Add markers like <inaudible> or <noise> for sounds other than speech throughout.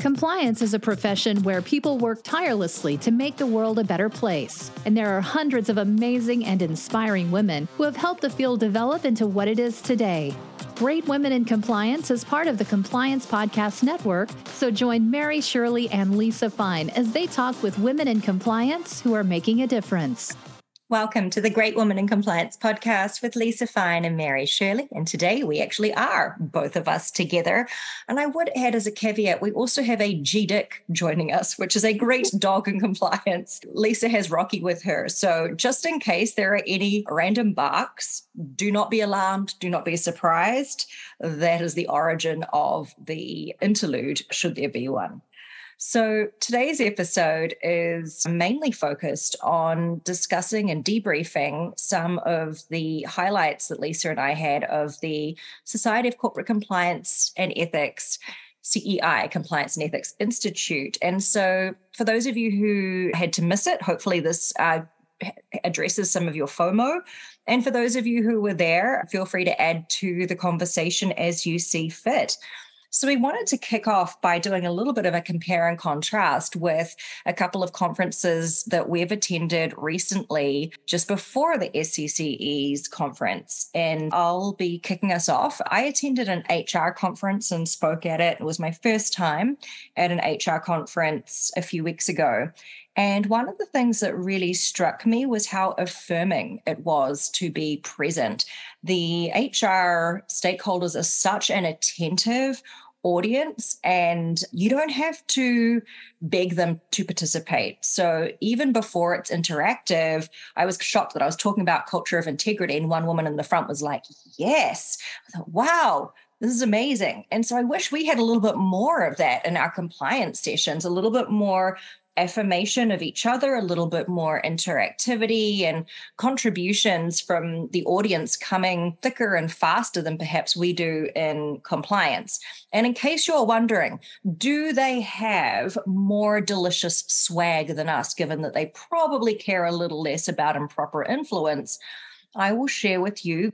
Compliance is a profession where people work tirelessly to make the world a better place. And there are hundreds of amazing and inspiring women who have helped the field develop into what it is today. Great Women in Compliance is part of the Compliance Podcast Network, so join Mary Shirley and Lisa Fine as they talk with women in compliance who are making a difference. Welcome to the Great Woman in Compliance podcast with Lisa Fine and Mary Shirley. And today we actually are both of us together. And I would add as a caveat, we also have a G Dick joining us, which is a great <laughs> dog in compliance. Lisa has Rocky with her. So just in case there are any random barks, do not be alarmed, do not be surprised. That is the origin of the interlude, should there be one. So, today's episode is mainly focused on discussing and debriefing some of the highlights that Lisa and I had of the Society of Corporate Compliance and Ethics. CEI, Compliance and Ethics Institute. And so, for those of you who had to miss it, hopefully this uh, addresses some of your FOMO. And for those of you who were there, feel free to add to the conversation as you see fit. So we wanted to kick off by doing a little bit of a compare and contrast with a couple of conferences that we've attended recently just before the SCCE's conference. And I'll be kicking us off. I attended an HR conference and spoke at it. It was my first time at an HR conference a few weeks ago. And one of the things that really struck me was how affirming it was to be present. The HR stakeholders are such an attentive, audience and you don't have to beg them to participate. So even before it's interactive, I was shocked that I was talking about culture of integrity and one woman in the front was like, "Yes." I thought, "Wow, this is amazing." And so I wish we had a little bit more of that in our compliance sessions, a little bit more affirmation of each other, a little bit more interactivity and contributions from the audience coming thicker and faster than perhaps we do in compliance. And in case you're wondering, do they have more delicious swag than us, given that they probably care a little less about improper influence? I will share with you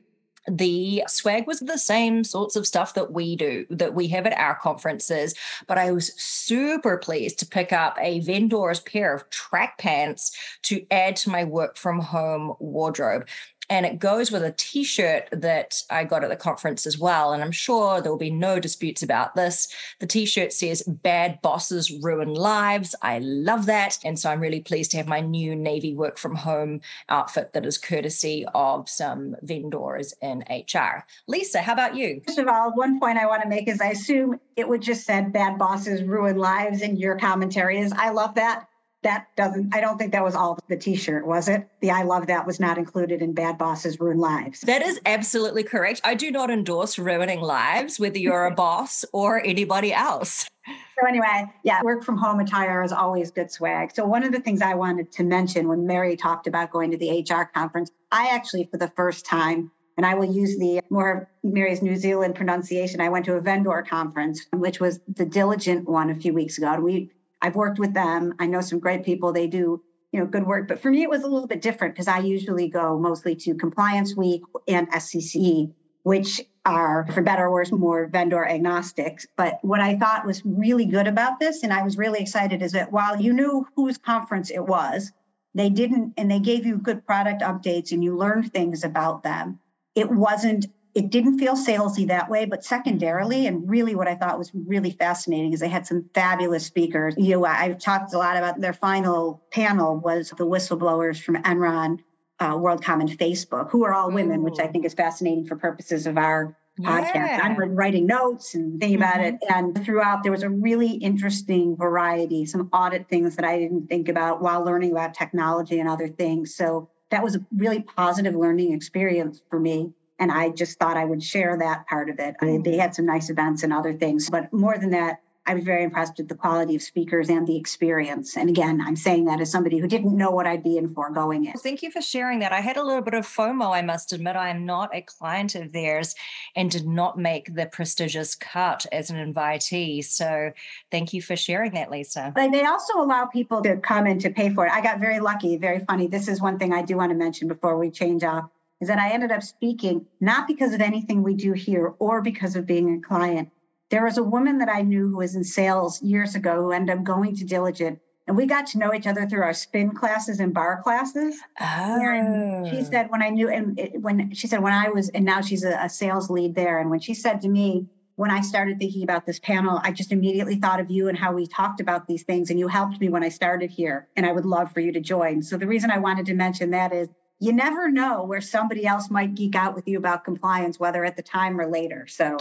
the swag was the same sorts of stuff that we do that we have at our conferences but i was super pleased to pick up a vendor's pair of track pants to add to my work from home wardrobe and it goes with a t-shirt that I got at the conference as well and I'm sure there will be no disputes about this. The t-shirt says bad bosses ruin lives. I love that and so I'm really pleased to have my new navy work from home outfit that is courtesy of some vendors in HR. Lisa, how about you? First of all, one point I want to make is I assume it would just said bad bosses ruin lives in your commentary is I love that that doesn't i don't think that was all the t-shirt was it the i love that was not included in bad bosses ruin lives that is absolutely correct i do not endorse ruining lives whether you're a <laughs> boss or anybody else so anyway yeah work from home attire is always good swag so one of the things i wanted to mention when mary talked about going to the hr conference i actually for the first time and I will use the more Mary's New Zealand pronunciation. I went to a vendor conference, which was the Diligent one a few weeks ago. And We I've worked with them. I know some great people. They do, you know, good work. But for me, it was a little bit different because I usually go mostly to Compliance Week and SCC, which are, for better or worse, more vendor agnostics. But what I thought was really good about this, and I was really excited, is that while you knew whose conference it was, they didn't, and they gave you good product updates and you learned things about them. It wasn't it didn't feel salesy that way, but secondarily, and really what I thought was really fascinating is they had some fabulous speakers. You know, I've talked a lot about their final panel was the whistleblowers from Enron, uh, WorldCom, and Facebook, who are all women, which I think is fascinating for purposes of our yeah. podcast. I'm writing notes and thinking mm-hmm. about it. And throughout, there was a really interesting variety, some audit things that I didn't think about while learning about technology and other things. So that was a really positive learning experience for me and I just thought I would share that part of it. I mean, mm-hmm. they had some nice events and other things, but more than that, I was very impressed with the quality of speakers and the experience. And again, I'm saying that as somebody who didn't know what I'd be in for going in. Thank you for sharing that. I had a little bit of FOMO, I must admit. I am not a client of theirs and did not make the prestigious cut as an invitee. So thank you for sharing that, Lisa. But they also allow people to come and to pay for it. I got very lucky, very funny. This is one thing I do want to mention before we change off is that I ended up speaking not because of anything we do here or because of being a client, there was a woman that I knew who was in sales years ago who ended up going to Diligent and we got to know each other through our spin classes and bar classes. Oh. And she oh. said when I knew, and it, when she said when I was, and now she's a, a sales lead there. And when she said to me, when I started thinking about this panel, I just immediately thought of you and how we talked about these things. And you helped me when I started here. And I would love for you to join. So the reason I wanted to mention that is you never know where somebody else might geek out with you about compliance, whether at the time or later. So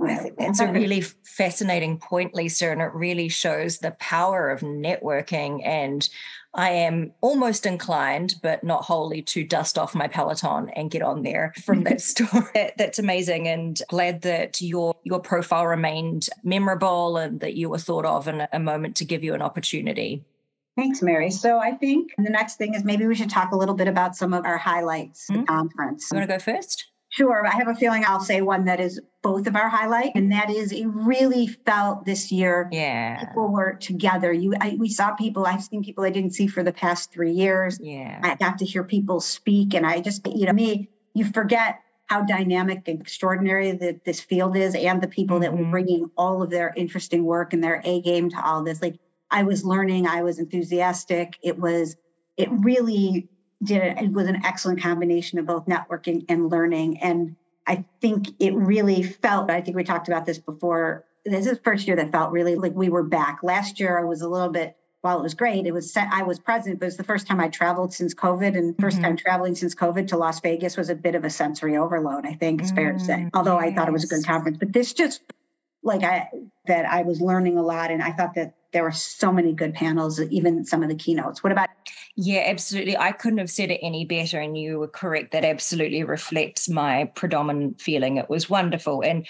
I think that's a really fascinating point, Lisa, and it really shows the power of networking. And I am almost inclined, but not wholly, to dust off my Peloton and get on there <laughs> from that <laughs> story. That, that's amazing, and glad that your your profile remained memorable and that you were thought of in a moment to give you an opportunity. Thanks, Mary. So I think the next thing is maybe we should talk a little bit about some of our highlights mm-hmm. conference. You want to go first? Sure. I have a feeling I'll say one that is both of our highlight, and that is it really felt this year. Yeah, people were together. You, I, we saw people. I've seen people I didn't see for the past three years. Yeah, I got to hear people speak, and I just, you know, me, you forget how dynamic and extraordinary that this field is, and the people mm-hmm. that were mm-hmm. bringing all of their interesting work and their A game to all this. Like I was learning, I was enthusiastic. It was, it really did it, was an excellent combination of both networking and learning. And I think it really felt, I think we talked about this before. This is the first year that felt really like we were back. Last year I was a little bit, while it was great, it was I was present, but it was the first time I traveled since COVID and 1st mm-hmm. time traveling since COVID to Las Vegas was a bit of a sensory overload, I think it's mm-hmm. fair to say. Mm, Although yes. I thought it was a good conference. But this just like I that I was learning a lot and I thought that there were so many good panels, even some of the keynotes. What about? Yeah, absolutely. I couldn't have said it any better. And you were correct. That absolutely reflects my predominant feeling. It was wonderful. And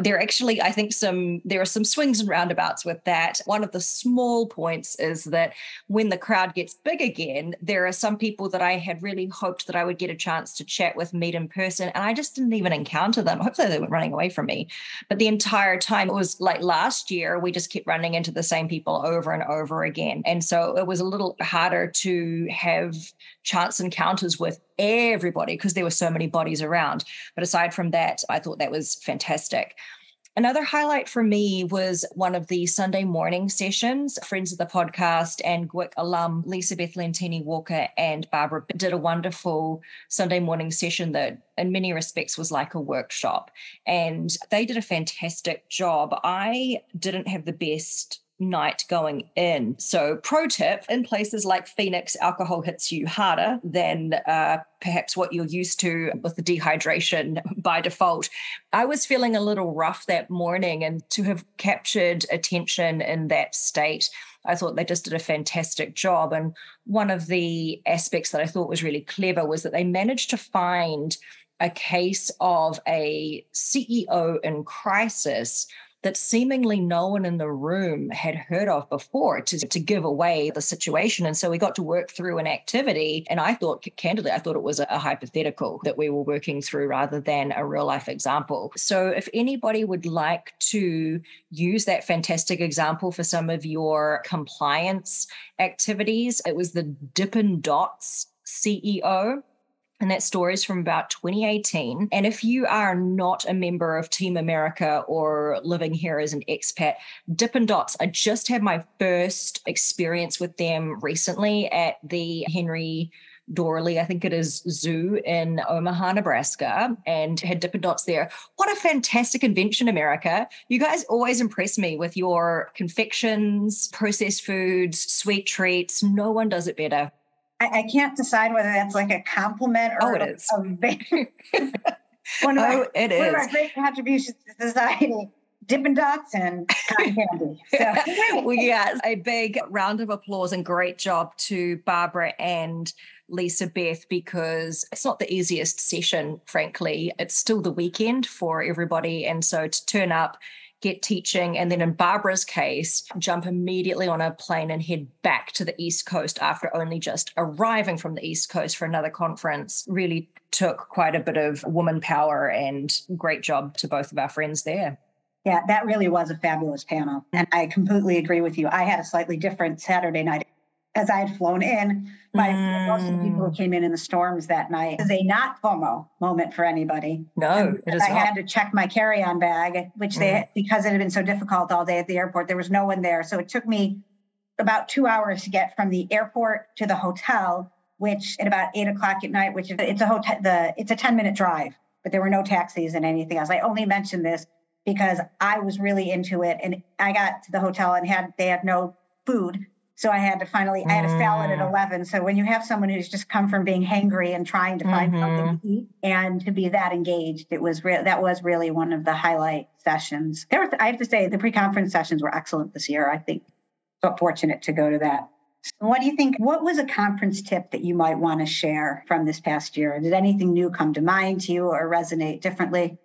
there are actually i think some there are some swings and roundabouts with that. One of the small points is that when the crowd gets big again there are some people that i had really hoped that i would get a chance to chat with meet in person and i just didn't even encounter them. Hopefully they weren't running away from me. But the entire time it was like last year we just kept running into the same people over and over again. And so it was a little harder to have chance encounters with everybody because there were so many bodies around. But aside from that, I thought that was fantastic. Another highlight for me was one of the Sunday morning sessions. Friends of the podcast and GWIC alum Lisa Beth Lentini Walker and Barbara did a wonderful Sunday morning session that, in many respects, was like a workshop. And they did a fantastic job. I didn't have the best night going in. So, pro tip in places like Phoenix, alcohol hits you harder than uh, perhaps what you're used to with the dehydration <laughs> by default. I was feeling a little rough that morning, and to have captured attention in that state. I thought they just did a fantastic job. And one of the aspects that I thought was really clever was that they managed to find a case of a CEO in crisis that seemingly no one in the room had heard of before to, to give away the situation. And so we got to work through an activity. And I thought, candidly, I thought it was a, hypothetical that we were working through rather than a real life example. So if anybody would like to use that fantastic example for some of your compliance activities, it was the Dippin' Dots CEO and that story is from about 2018. And if you are not a member of Team America or living here as an expat, Dippin' Dots, I just had my first experience with them recently at the Henry Doorly, I think it is Zoo in Omaha, Nebraska, and had Dippin' Dots there. What a fantastic invention, America. You guys always impress me with your confections, processed foods, sweet treats. No one does it better. I, I, can't decide whether that's like a compliment or oh, it is. A, a <laughs> one of oh, my, it one is. of our great contributions to society. Dippin' Dots and cotton <laughs> candy. So. <laughs> well, yes, a big round of applause and great job to Barbara and Lisa Beth because it's not the easiest session, frankly. It's still the weekend for everybody. And so to turn up get teaching, and then in Barbara's case, jump immediately on a plane and head back to the East Coast after only just arriving from the East Coast for another conference really took quite a bit of woman power and great job to both of our friends there. Yeah, that really was a fabulous panel. And I completely agree with you. I had a slightly different Saturday night as I had flown in. My mm. most of the people who mm. came in in the storms that night is a not FOMO moment for anybody. No, it is I had to check my carry-on bag, which mm. they because it had been so difficult all day at the airport. There was no one there, so it took me about two hours to get from the airport to the hotel, which at about eight o'clock at night, which is it's a hotel. The it's a ten minute drive, but there were no taxis and anything else. I only mentioned this because I was really into it, and I got to the hotel and had they had no food so I had to finally, I had a salad at mm. 11. So when you have someone who's just come from being hangry and trying to find mm-hmm. something to eat and to be that engaged, it was real. That was really one of the highlight sessions. There was, I have to say, the pre-conference sessions were excellent this year. I think so fortunate to go to that. What do you think? What was a conference tip that you might want to share from this past year? Did anything new come to mind to you or resonate differently?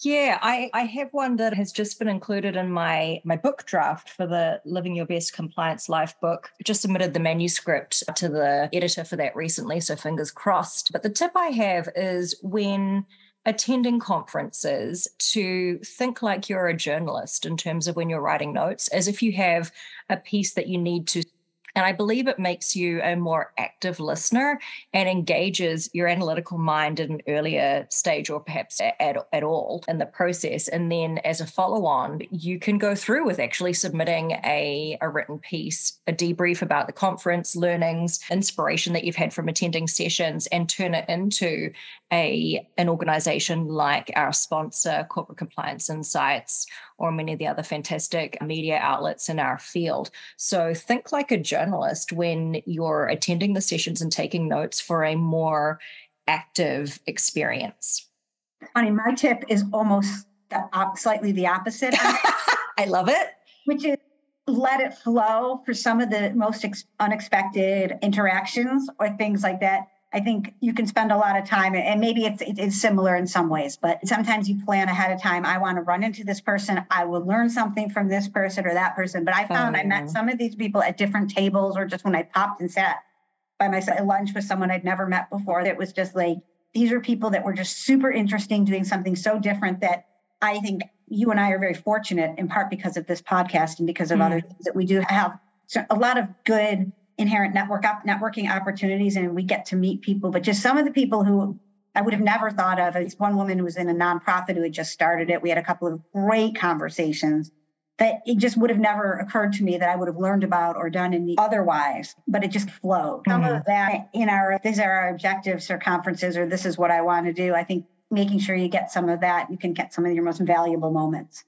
Yeah, I, I have one that has just been included in my my book draft for the Living Your Best Compliance Life book. Just submitted the manuscript to the editor for that recently, so fingers crossed. But the tip I have is when attending conferences to think like you're a journalist in terms of when you're writing notes, as if you have a piece that you need to and I believe it makes you a more active listener and engages your analytical mind at an earlier stage or perhaps at, at all in the process. And then as a follow on, you can go through with actually submitting a, a written piece, a debrief about the conference, learnings, inspiration that you've had from attending sessions, and turn it into a an organization like our sponsor, Corporate Compliance Insights or many of the other fantastic media outlets in our field. So think like a journalist when you're attending the sessions and taking notes for a more active experience. Honey, my tip is almost the, slightly the opposite. <laughs> I love it. Which is let it flow for some of the most ex- unexpected interactions or things like that I think you can spend a lot of time, and maybe it's it's similar in some ways, but sometimes you plan ahead of time. I want to run into this person. I will learn something from this person or that person. But I found oh. I met some of these people at different tables, or just when I popped and sat by myself at lunch with someone I'd never met before. That was just like these are people that were just super interesting, doing something so different that I think you and I are very fortunate, in part because of this podcast and because of mm. other things that we do have So a lot of good inherent network up networking opportunities and we get to meet people but just some of the people who i would have never thought of it's one woman who was in a nonprofit who had just started it we had a couple of great conversations that it just would have never occurred to me that I would have learned about or done in the otherwise, but it just flowed. Mm-hmm. Some of mm-hmm. that in our these are our objectives or conferences or this is what I want to do. I think making sure you get some of that, you can get some of your most valuable moments.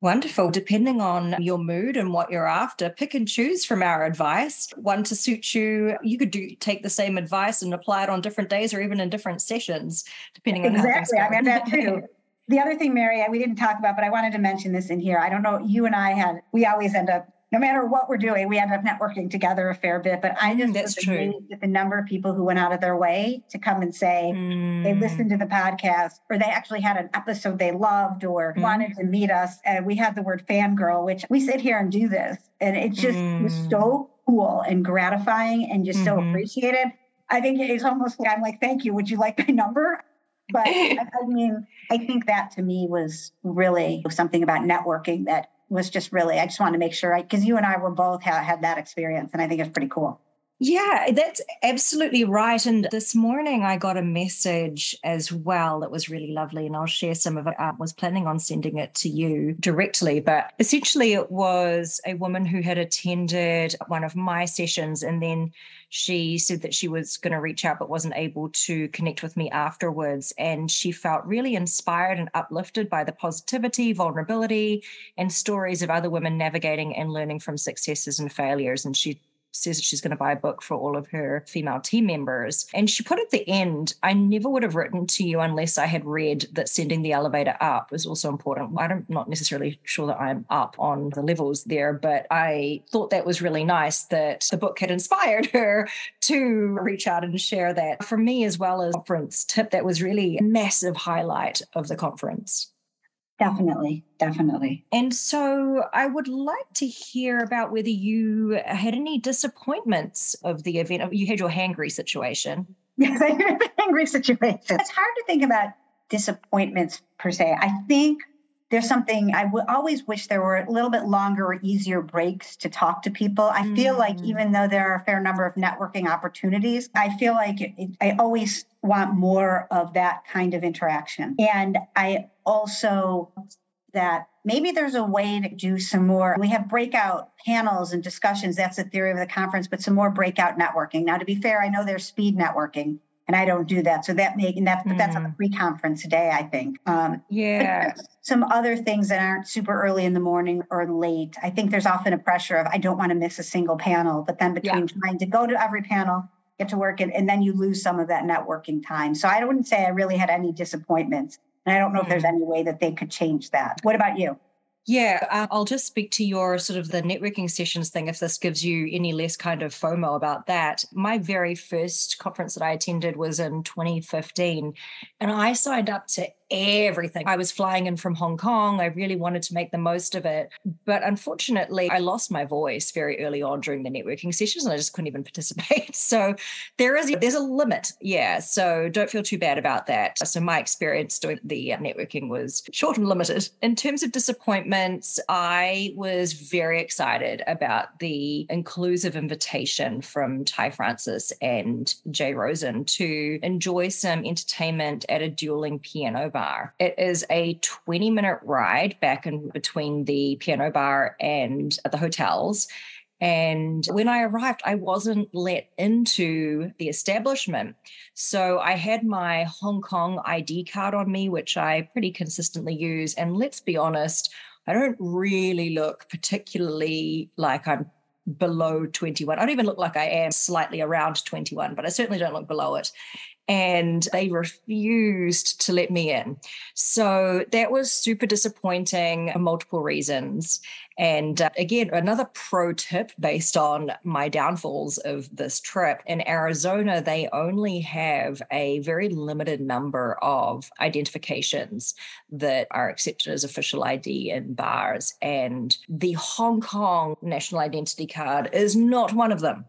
Wonderful. Depending on your mood and what you're after, pick and choose from our advice. One to suit you. You could do take the same advice and apply it on different days or even in different sessions, depending on exactly. I mean that too. <laughs> the other thing, Mary, we didn't talk about, but I wanted to mention this in here. I don't know. You and I had we always end up no matter what we're doing, we end up networking together a fair bit. But I just that's true. With the number of people who went out of their way to come and say mm. they listened to the podcast, or they actually had an episode they loved, or mm. wanted to meet us. And we had the word fangirl, which we sit here and do this, and it just mm. was so cool and gratifying, and just mm-hmm. so appreciated. I think it's almost like I'm like, thank you. Would you like my number? But <laughs> I mean, I think that to me was really something about networking that was just really, I just wanted to make sure, because you and I were both ha- had that experience, and I think it's pretty cool. Yeah, that's absolutely right. And this morning I got a message as well that was really lovely, and I'll share some of it. I was planning on sending it to you directly, but essentially it was a woman who had attended one of my sessions, and then she said that she was going to reach out but wasn't able to connect with me afterwards. And she felt really inspired and uplifted by the positivity, vulnerability, and stories of other women navigating and learning from successes and failures. And she says that she's going to buy a book for all of her female team members. And she put at the end, I never would have written to you unless I had read that sending the elevator up was also important. I'm not necessarily sure that I'm up on the levels there, but I thought that was really nice that the book had inspired <laughs> her to reach out and share that. For me, as well as conference tip, that was really a massive highlight of the conference. Definitely, definitely. And so I would like to hear about whether you had any disappointments of the event. You had your hangry situation. Yes, I had the hangry situation. It's hard to think about disappointments per se. I think there's something I always wish there were a little bit longer or easier breaks to talk to people. I mm. feel like mm. even though there are a fair number of networking opportunities, I feel like it, it, I always want more of that kind of interaction. And I also that maybe there's a way to do some more. We have breakout panels and discussions. That's the theory of the conference, but some more breakout networking. Now, to be fair, I know there's speed networking and I don't do that. So that may, and that's but that's on a mm. pre-conference day, I think. Um, yeah. Some other things that aren't super early in the morning or late. I think there's often a pressure of I don't want to miss a single panel, but then between yeah. trying to go to every panel, get to work, and, and then you lose some of that networking time. So I wouldn't say I really had any disappointments. And I don't know mm. if there's mm. any way that they could change that. What about you? Yeah, uh, I'll just speak to your sort of the networking sessions thing if this gives you any less kind of FOMO about that. My very first conference that I attended was in 2015, and I signed up to everything. I was flying in from Hong Kong. I really wanted to make the most of it. But unfortunately, I lost my voice very early on during the networking sessions and I just couldn't even <laughs> participate. So there is there's a limit. Yeah. So don't feel too bad about that. So my experience doing the networking was short and limited. In terms of disappointments, I was very excited about the inclusive invitation from Ty Francis and Jay Rosen to enjoy some entertainment at a dueling piano bar. It is a 20 minute ride back and between the piano bar and the hotels. And when I arrived, I wasn't let into the establishment. So I had my Hong Kong ID card on me, which I pretty consistently use. And let's be honest, I don't really look particularly like I'm below 21. I don't even look like I am slightly around 21, but I certainly don't look below it and they refused to let me in. So that was super disappointing for multiple reasons. And uh, again, another pro tip based on my downfalls of this trip in Arizona, they only have a very limited number of identifications that are accepted as official ID in bars. And the Hong Kong national identity card is not one of them.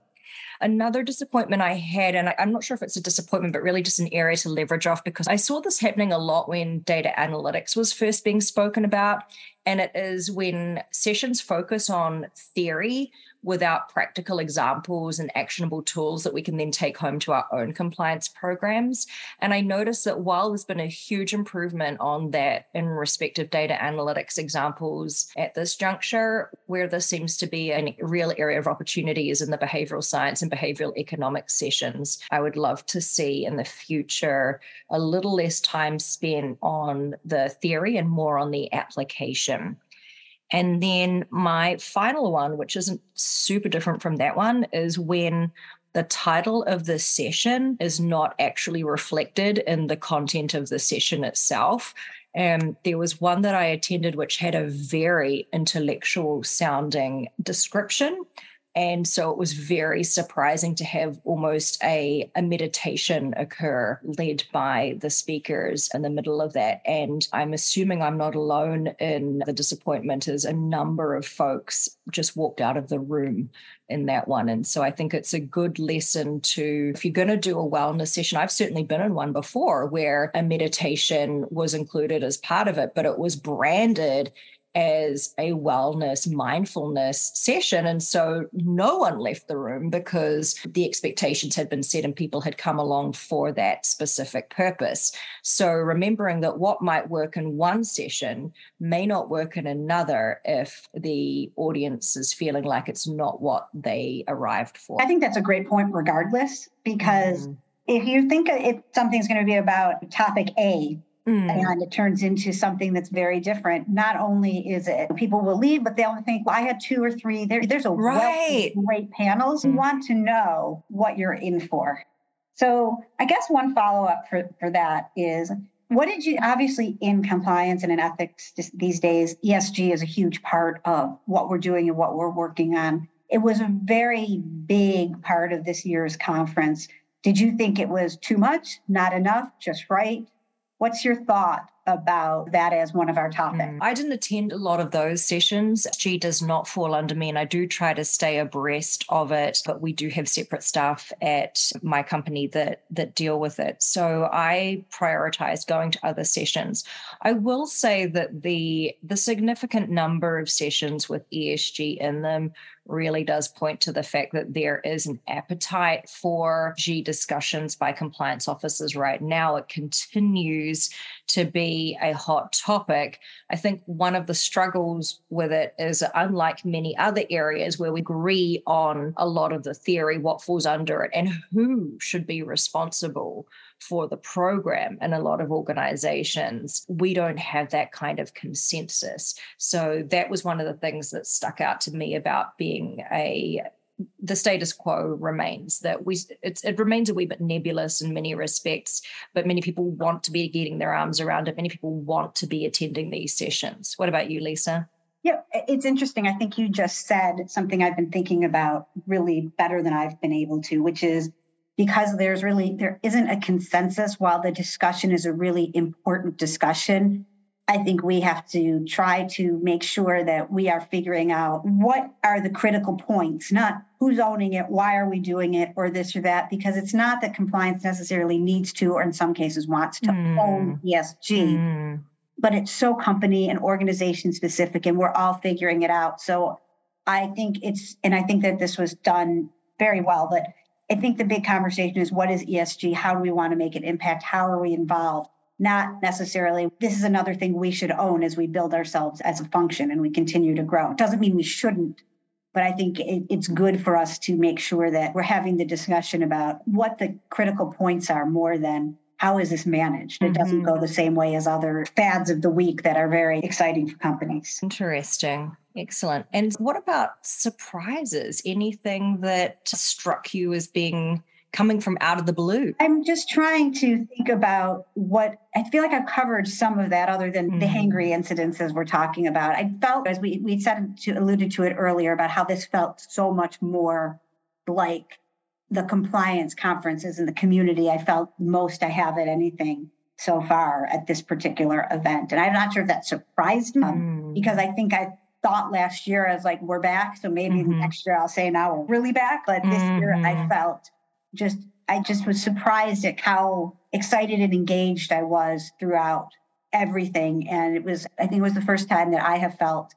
Another disappointment I had, and I, am not sure if it's a disappointment, but really just an area to leverage off because I saw this happening a lot when data analytics was first being spoken about. And it is when sessions focus on theory without practical examples and actionable tools that we can then take home to our own compliance programs. And I noticed that while there's been a huge improvement on that in respective data analytics examples at this juncture, where there seems to be a real area of opportunity is in the behavioral science and behavioral economics sessions. I would love to see in the future a little less time spent on the theory and more on the application. And then my final one, which isn't super different from that one, is when the title of the session is not actually reflected in the content of the session itself. And there was one that I attended which had a very intellectual sounding description and so it was very surprising to have almost a, a meditation occur led by the speakers in the middle of that. And I'm assuming I'm not alone in the disappointment as a number of folks just walked out of the room in that one. And so I think it's a good lesson to, if you're going to do a wellness session, I've certainly been in one before where a meditation was included as part of it, but it was branded as a wellness mindfulness session. And so no one left the room because the expectations had been set and people had come along for that specific purpose. So remembering that what might work in one session may not work in another if the audience is feeling like it's not what they arrived for. I think that's a great point regardless because mm. if you think if something's going to be about topic a Mm. And it turns into something that's very different. Not only is it people will leave, but they'll think, well, I had two or three. There, there's a right. great panels. You mm. want to know what you're in for. So I guess one follow up for, for that is what did you obviously in compliance and in ethics these days, ESG is a huge part of what we're doing and what we're working on. It was a very big part of this year's conference. Did you think it was too much, not enough, just right? What's your thought about that as one of our topics. Mm. I didn't attend a lot of those sessions. G does not fall under me, and I do try to stay abreast of it. But we do have separate staff at my company that that deal with it. So I prioritize going to other sessions. I will say that the the significant number of sessions with ESG in them really does point to the fact that there is an appetite for G discussions by compliance officers right now. It continues to be a hot topic. I think one of the struggles with it is, unlike many other areas where we agree on a lot of the theory, what falls under it, and who should be responsible for the program in a lot of organizations, we don't have that kind of consensus. So that was one of the things that stuck out to me about being a the status quo remains that we it's it remains a wee bit nebulous in many respects but many people want to be getting their arms around it. Many people want to be attending these sessions. What about you lisa? Yeah it's interesting. I think you just said something i've been thinking about really better than i've been able to which is because there's really there isn't a consensus while the discussion is a really important discussion i think we have to try to make sure that we are figuring out what are the critical points not who's owning it why are we doing it or this or that because it's not that compliance necessarily needs to or in some cases wants to mm. own esg mm. but it's so company and organization specific and we're all figuring it out so i think it's and i think that this was done very well but I think the big conversation is what is ESG? How do we want to make it impact? How are we involved? Not necessarily, this is another thing we should own as we build ourselves as a function and we continue to grow. It doesn't mean we shouldn't, but I think it, it's good for us to make sure that we're having the discussion about what the critical points are more than how is this managed? It mm-hmm. doesn't go the same way as other fads of the week that are very exciting for companies. Interesting. Excellent. And what about surprises? Anything that struck you as being coming from out of the blue? I'm just trying to think about what I feel like I've covered some of that other than mm-hmm. the hangry incidences we're talking about. I felt as we we said to alluded to it earlier about how this felt so much more like the compliance conferences in the community. I felt most I have at anything so far at this particular event. And I'm not sure if that surprised me mm. because I think I thought last year as like we're back so maybe mm-hmm. next year i'll say now we're really back but this mm-hmm. year i mm-hmm. felt just i just was surprised at how excited and engaged i was throughout everything and it was i think it was the first time that i have felt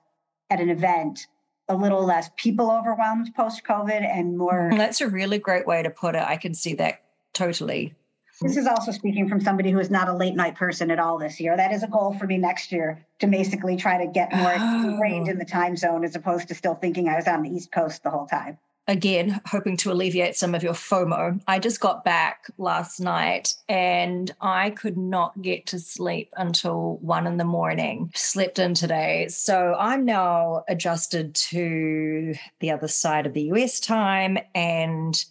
at an event a little less people overwhelmed post covid and more mm, that's a really great way to put it i can see that totally this is also speaking from somebody who is not a late night person at all this year. That is a goal for me next year to basically try to get more oh. <gasps> ingrained in the time zone as opposed to still thinking I was on the East Coast the whole time. Again, hoping to alleviate some of your FOMO. I just got back last night and I could not get to sleep until one in the morning. Slept in today. So I'm now adjusted to the other side of the US time and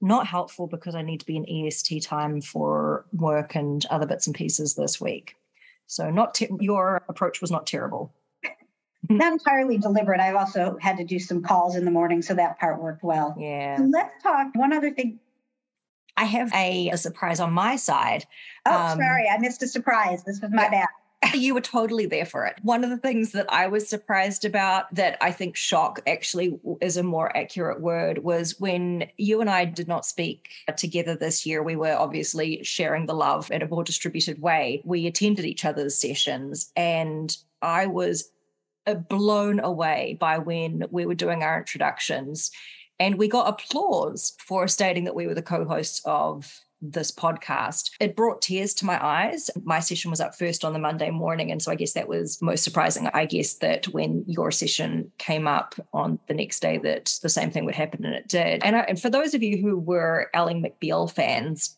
not helpful because I need to be in EST time for work and other bits and pieces this week. So, not te- your approach was not terrible. Not <laughs> entirely deliberate. I've also had to do some calls in the morning, so that part worked well. Yeah. let's talk. One other thing. I have a, a surprise on my side. Oh, um, sorry, I missed a surprise. This was my yeah. bad. <laughs> you were totally there for it. One of the things that I was surprised about that I think shock actually is a more accurate word was when you and I did not speak together this year. We were obviously sharing the love in a more distributed way. We attended each other's sessions and I was Uh, blown away by when we were doing our introductions and we got applause for stating that we were the co-hosts of this podcast. It brought tears to my eyes. My session was up first on the Monday morning. And so I guess that was most surprising. I guess that when your session came up on the next day, that the same thing would happen. And it did. And, I, and for those of you who were Ally McBeal fans,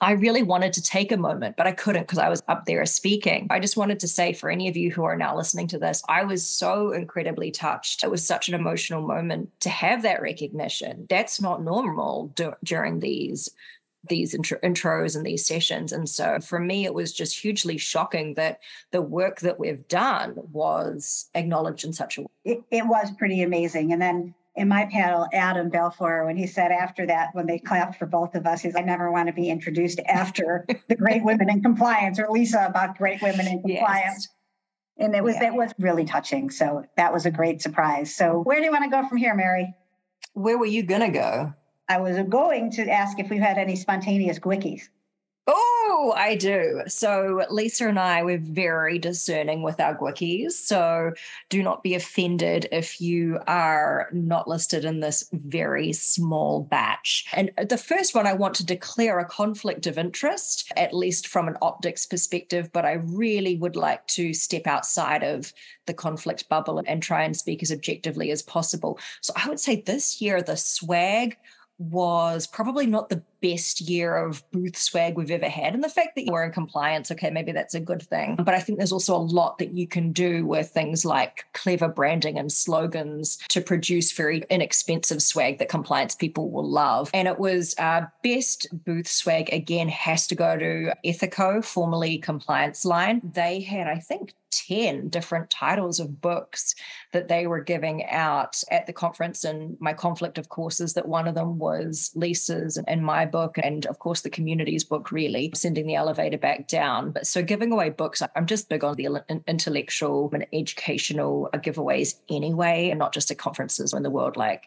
I really wanted to take a moment, but I couldn't because I was up there speaking. I just wanted to say for any of you who are now listening to this, I was so incredibly touched. It was such an emotional moment to have that recognition. That's not normal d- during these these intro- intros and these sessions. And so for me, it was just hugely shocking that the work that we've done was acknowledged in such a way. It, it was pretty amazing. And then in my panel, Adam Balfour, when he said after that, when they clapped for both of us, he's I never want to be introduced after the great women in compliance or Lisa about great women in compliance. Yes. And it was yeah. it was really touching. So that was a great surprise. So where do you want to go from here, Mary? Where were you gonna go? I was going to ask if we had any spontaneous quickies. Oh, I do. So Lisa and I were very discerning with our quickies. So do not be offended if you are not listed in this very small batch. And the first one, I want to declare a conflict of interest, at least from an optics perspective, but I really would like to step outside of the conflict bubble and try and speak as objectively as possible. So I would say this year, the swag was probably not the best year of booth swag we've ever had. And the fact that you were in compliance, okay, maybe that's a good thing. But I think there's also a lot that you can do with things like clever branding and slogans to produce very inexpensive swag that compliance people will love. And it was uh, best booth swag again has to go to Ethico, formerly Compliance Line. They had, I think, 10 different titles of books that they were giving out at the conference. And my conflict, of course, is that one of them was Lisa's and my book, and of course, the community's book, really, sending the elevator back down. But so giving away books, I'm just big on the intellectual and educational giveaways anyway, and not just at conferences in the world like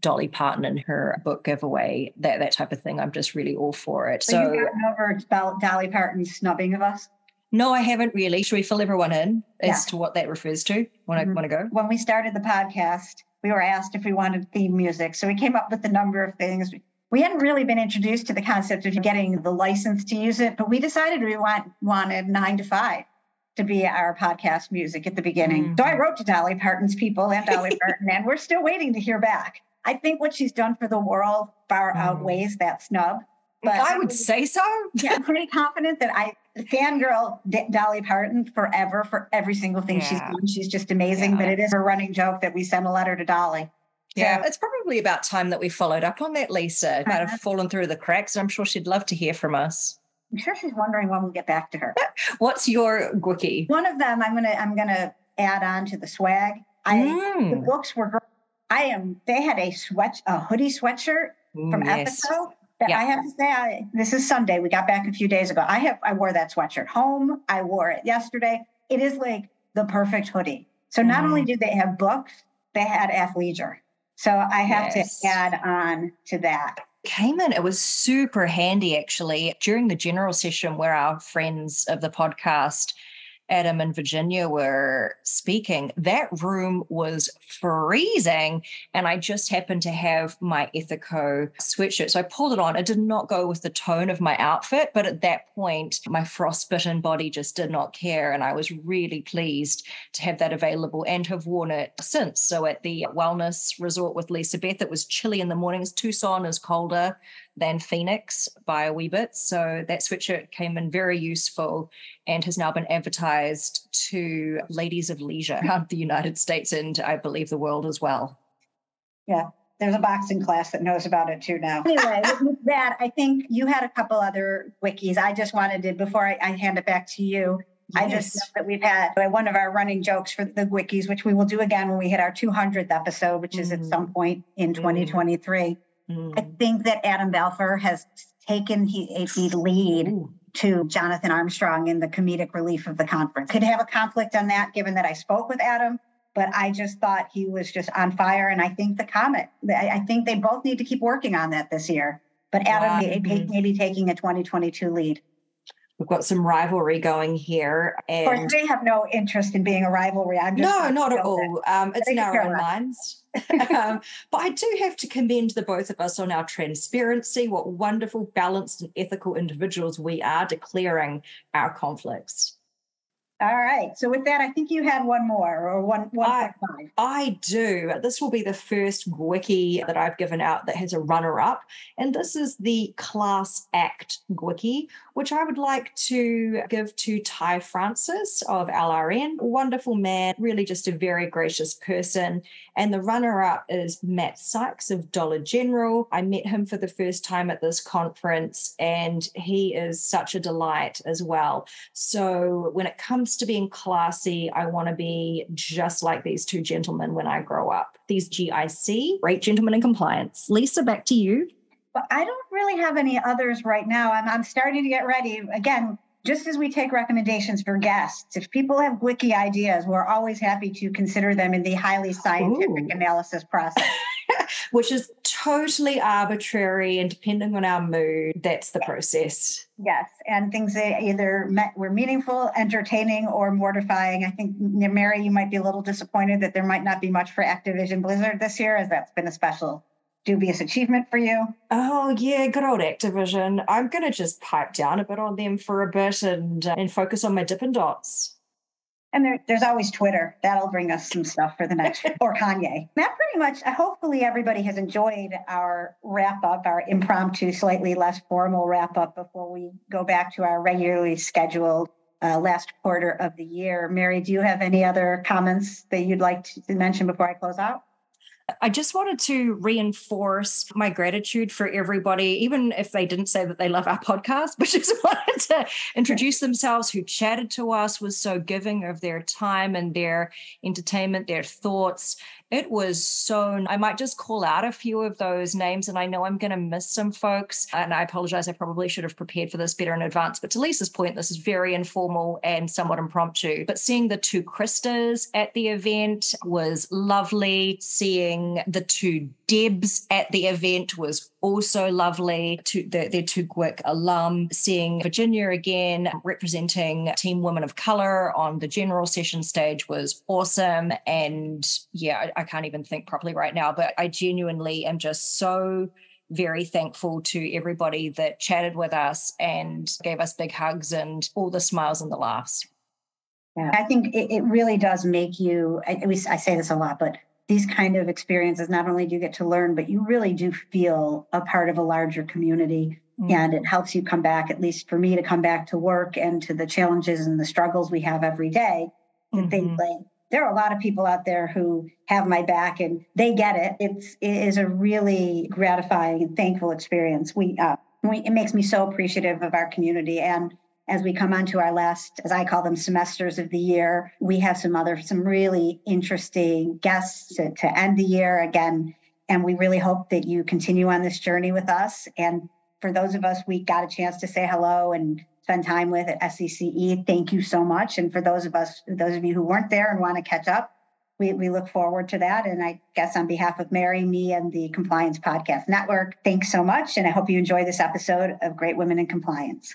Dolly Parton and her book giveaway, that that type of thing. I'm just really all for it. So, so you gotten over about Dolly Parton's snubbing of us? No, I haven't really. Should we fill everyone in as yeah. to what that refers to? Want to mm-hmm. want to go? When we started the podcast, we were asked if we wanted theme music, so we came up with a number of things. We hadn't really been introduced to the concept of getting the license to use it, but we decided we want wanted nine to five to be our podcast music at the beginning. Mm-hmm. So I wrote to Dolly Parton's people and Dolly <laughs> Parton, and we're still waiting to hear back. I think what she's done for the world far mm-hmm. outweighs that snub. But I would say so. <laughs> yeah, I'm pretty confident that I fangirl D- Dolly Parton forever for every single thing yeah. she's done. She's just amazing. Yeah. But it is a running joke that we sent a letter to Dolly. Yeah, it's probably about time that we followed up on that, Lisa. It might have uh-huh. fallen through the cracks. and I'm sure she'd love to hear from us. I'm sure she's wondering when we'll get back to her. <laughs> What's your quickie? One of them I'm gonna I'm gonna add on to the swag. I mm. the books were I am they had a sweat a hoodie sweatshirt from yes. Ethico yeah. I have to say, I, this is Sunday. We got back a few days ago. I have I wore that sweatshirt home. I wore it yesterday. It is like the perfect hoodie. So not mm. only mm-hmm. did they have books, they had athleisure. So I have yes. to add on to that. Came in, it was super handy actually during the general session where our friends of the podcast Adam and Virginia were speaking, that room was freezing. And I just happened to have my Ethico sweatshirt. So I pulled it on. It did not go with the tone of my outfit. But at that point, my frostbitten body just did not care. And I was really pleased to have that available and have worn it since. So at the wellness resort with Lisa Beth, it was chilly in the mornings. Tucson is colder than Phoenix by a wee bit. So that sweatshirt came in very useful and has now been advertised to ladies of leisure <laughs> around the United States and I believe the world as well. Yeah. There's a boxing class that knows about it too now. Anyway, with that, I think you had a couple other wikis. I just wanted to, before I, I hand it back to you, Yes. I just know that we've had one of our running jokes for the wikis, which we will do again when we hit our 200th episode, which is mm. at some point in 2023. Mm. I think that Adam Balfour has taken the lead Ooh. to Jonathan Armstrong in the comedic relief of the conference. Could have a conflict on that, given that I spoke with Adam, but I just thought he was just on fire. And I think the comet, I think they both need to keep working on that this year. But Adam wow. may, mm-hmm. maybe taking a 2022 lead. We've got some rivalry going here. And of course, they have no interest in being a rivalry. I'm just no, not at all. Um, it's in our own minds. <laughs> um, but I do have to commend the both of us on our transparency. What wonderful, balanced, and ethical individuals we are declaring our conflicts. All right. So with that, I think you had one more or one one I, five. I do. This will be the first wiki that I've given out that has a runner-up. And this is the class act wiki, which I would like to give to Ty Francis of LRN. Wonderful man, really just a very gracious person. And the runner up is Matt Sykes of Dollar General. I met him for the first time at this conference, and he is such a delight as well. So when it comes comes to being classy, I want to be just like these two gentlemen when I grow up. These GIC, great gentlemen in compliance. Lisa, back to you. Well, I don't really have any others right now. I'm, I'm starting to get ready. Again, just as we take recommendations for guests, if people have wiki ideas, we're always happy to consider them in the highly scientific Ooh. analysis process. <laughs> Which is totally arbitrary and depending on our mood, that's the process. Yes. And things that either met, were meaningful, entertaining, or mortifying. I think, Mary, you might be a little disappointed that there might not be much for Activision Blizzard this year, as that's been a special dubious achievement for you? Oh yeah, good old Activision. I'm gonna just pipe down a bit on them for a bit and uh, and focus on my Dippin' Dots. And there, there's always Twitter. That'll bring us some stuff for the next, <laughs> or Kanye. That pretty much, uh, hopefully, everybody has enjoyed our wrap up, our impromptu, slightly less formal wrap up before we go back to our regularly scheduled uh, last quarter of the year. Mary, do you have any other comments that you'd like to mention before I close out? I just wanted to reinforce my gratitude for everybody, even if they didn't say that they love our podcast, <laughs> but just wanted to introduce themselves, who chatted to us, was so giving of their time and their entertainment, their thoughts. It was so, I might just call out a few of those names, and I know I'm going to miss some folks. And I apologize, I probably should have prepared for this better in advance. But to Lisa's point, this is very informal and somewhat impromptu. But seeing the two Kristas at the event was lovely. Seeing the two Debs at the event was also lovely. To the, their two GWIC alum, seeing Virginia again representing Team Women of Color on the general session stage was awesome. And yeah, I, I can't even think properly right now, but I genuinely am just so very thankful to everybody that chatted with us and gave us big hugs and all the smiles and the laughs. Yeah, I think it, it really does make you. I, I say this a lot, but these kind of experiences, not only do you get to learn, but you really do feel a part of a larger community. Mm-hmm. And it helps you come back, at least for me, to come back to work and to the challenges and the struggles we have every day. To mm-hmm. think like there are a lot of people out there who have my back and they get it. It's it is a really gratifying and thankful experience. We uh, we it makes me so appreciative of our community and as we come on to our last, as I call them, semesters of the year, we have some other, some really interesting guests to, to end the year again. And we really hope that you continue on this journey with us. And for those of us we got a chance to say hello and spend time with at SCCE, thank you so much. And for those of us, those of you who weren't there and want to catch up, we, we look forward to that. And I guess on behalf of Mary, me, and the Compliance Podcast Network, thanks so much. And I hope you enjoy this episode of Great Women in Compliance.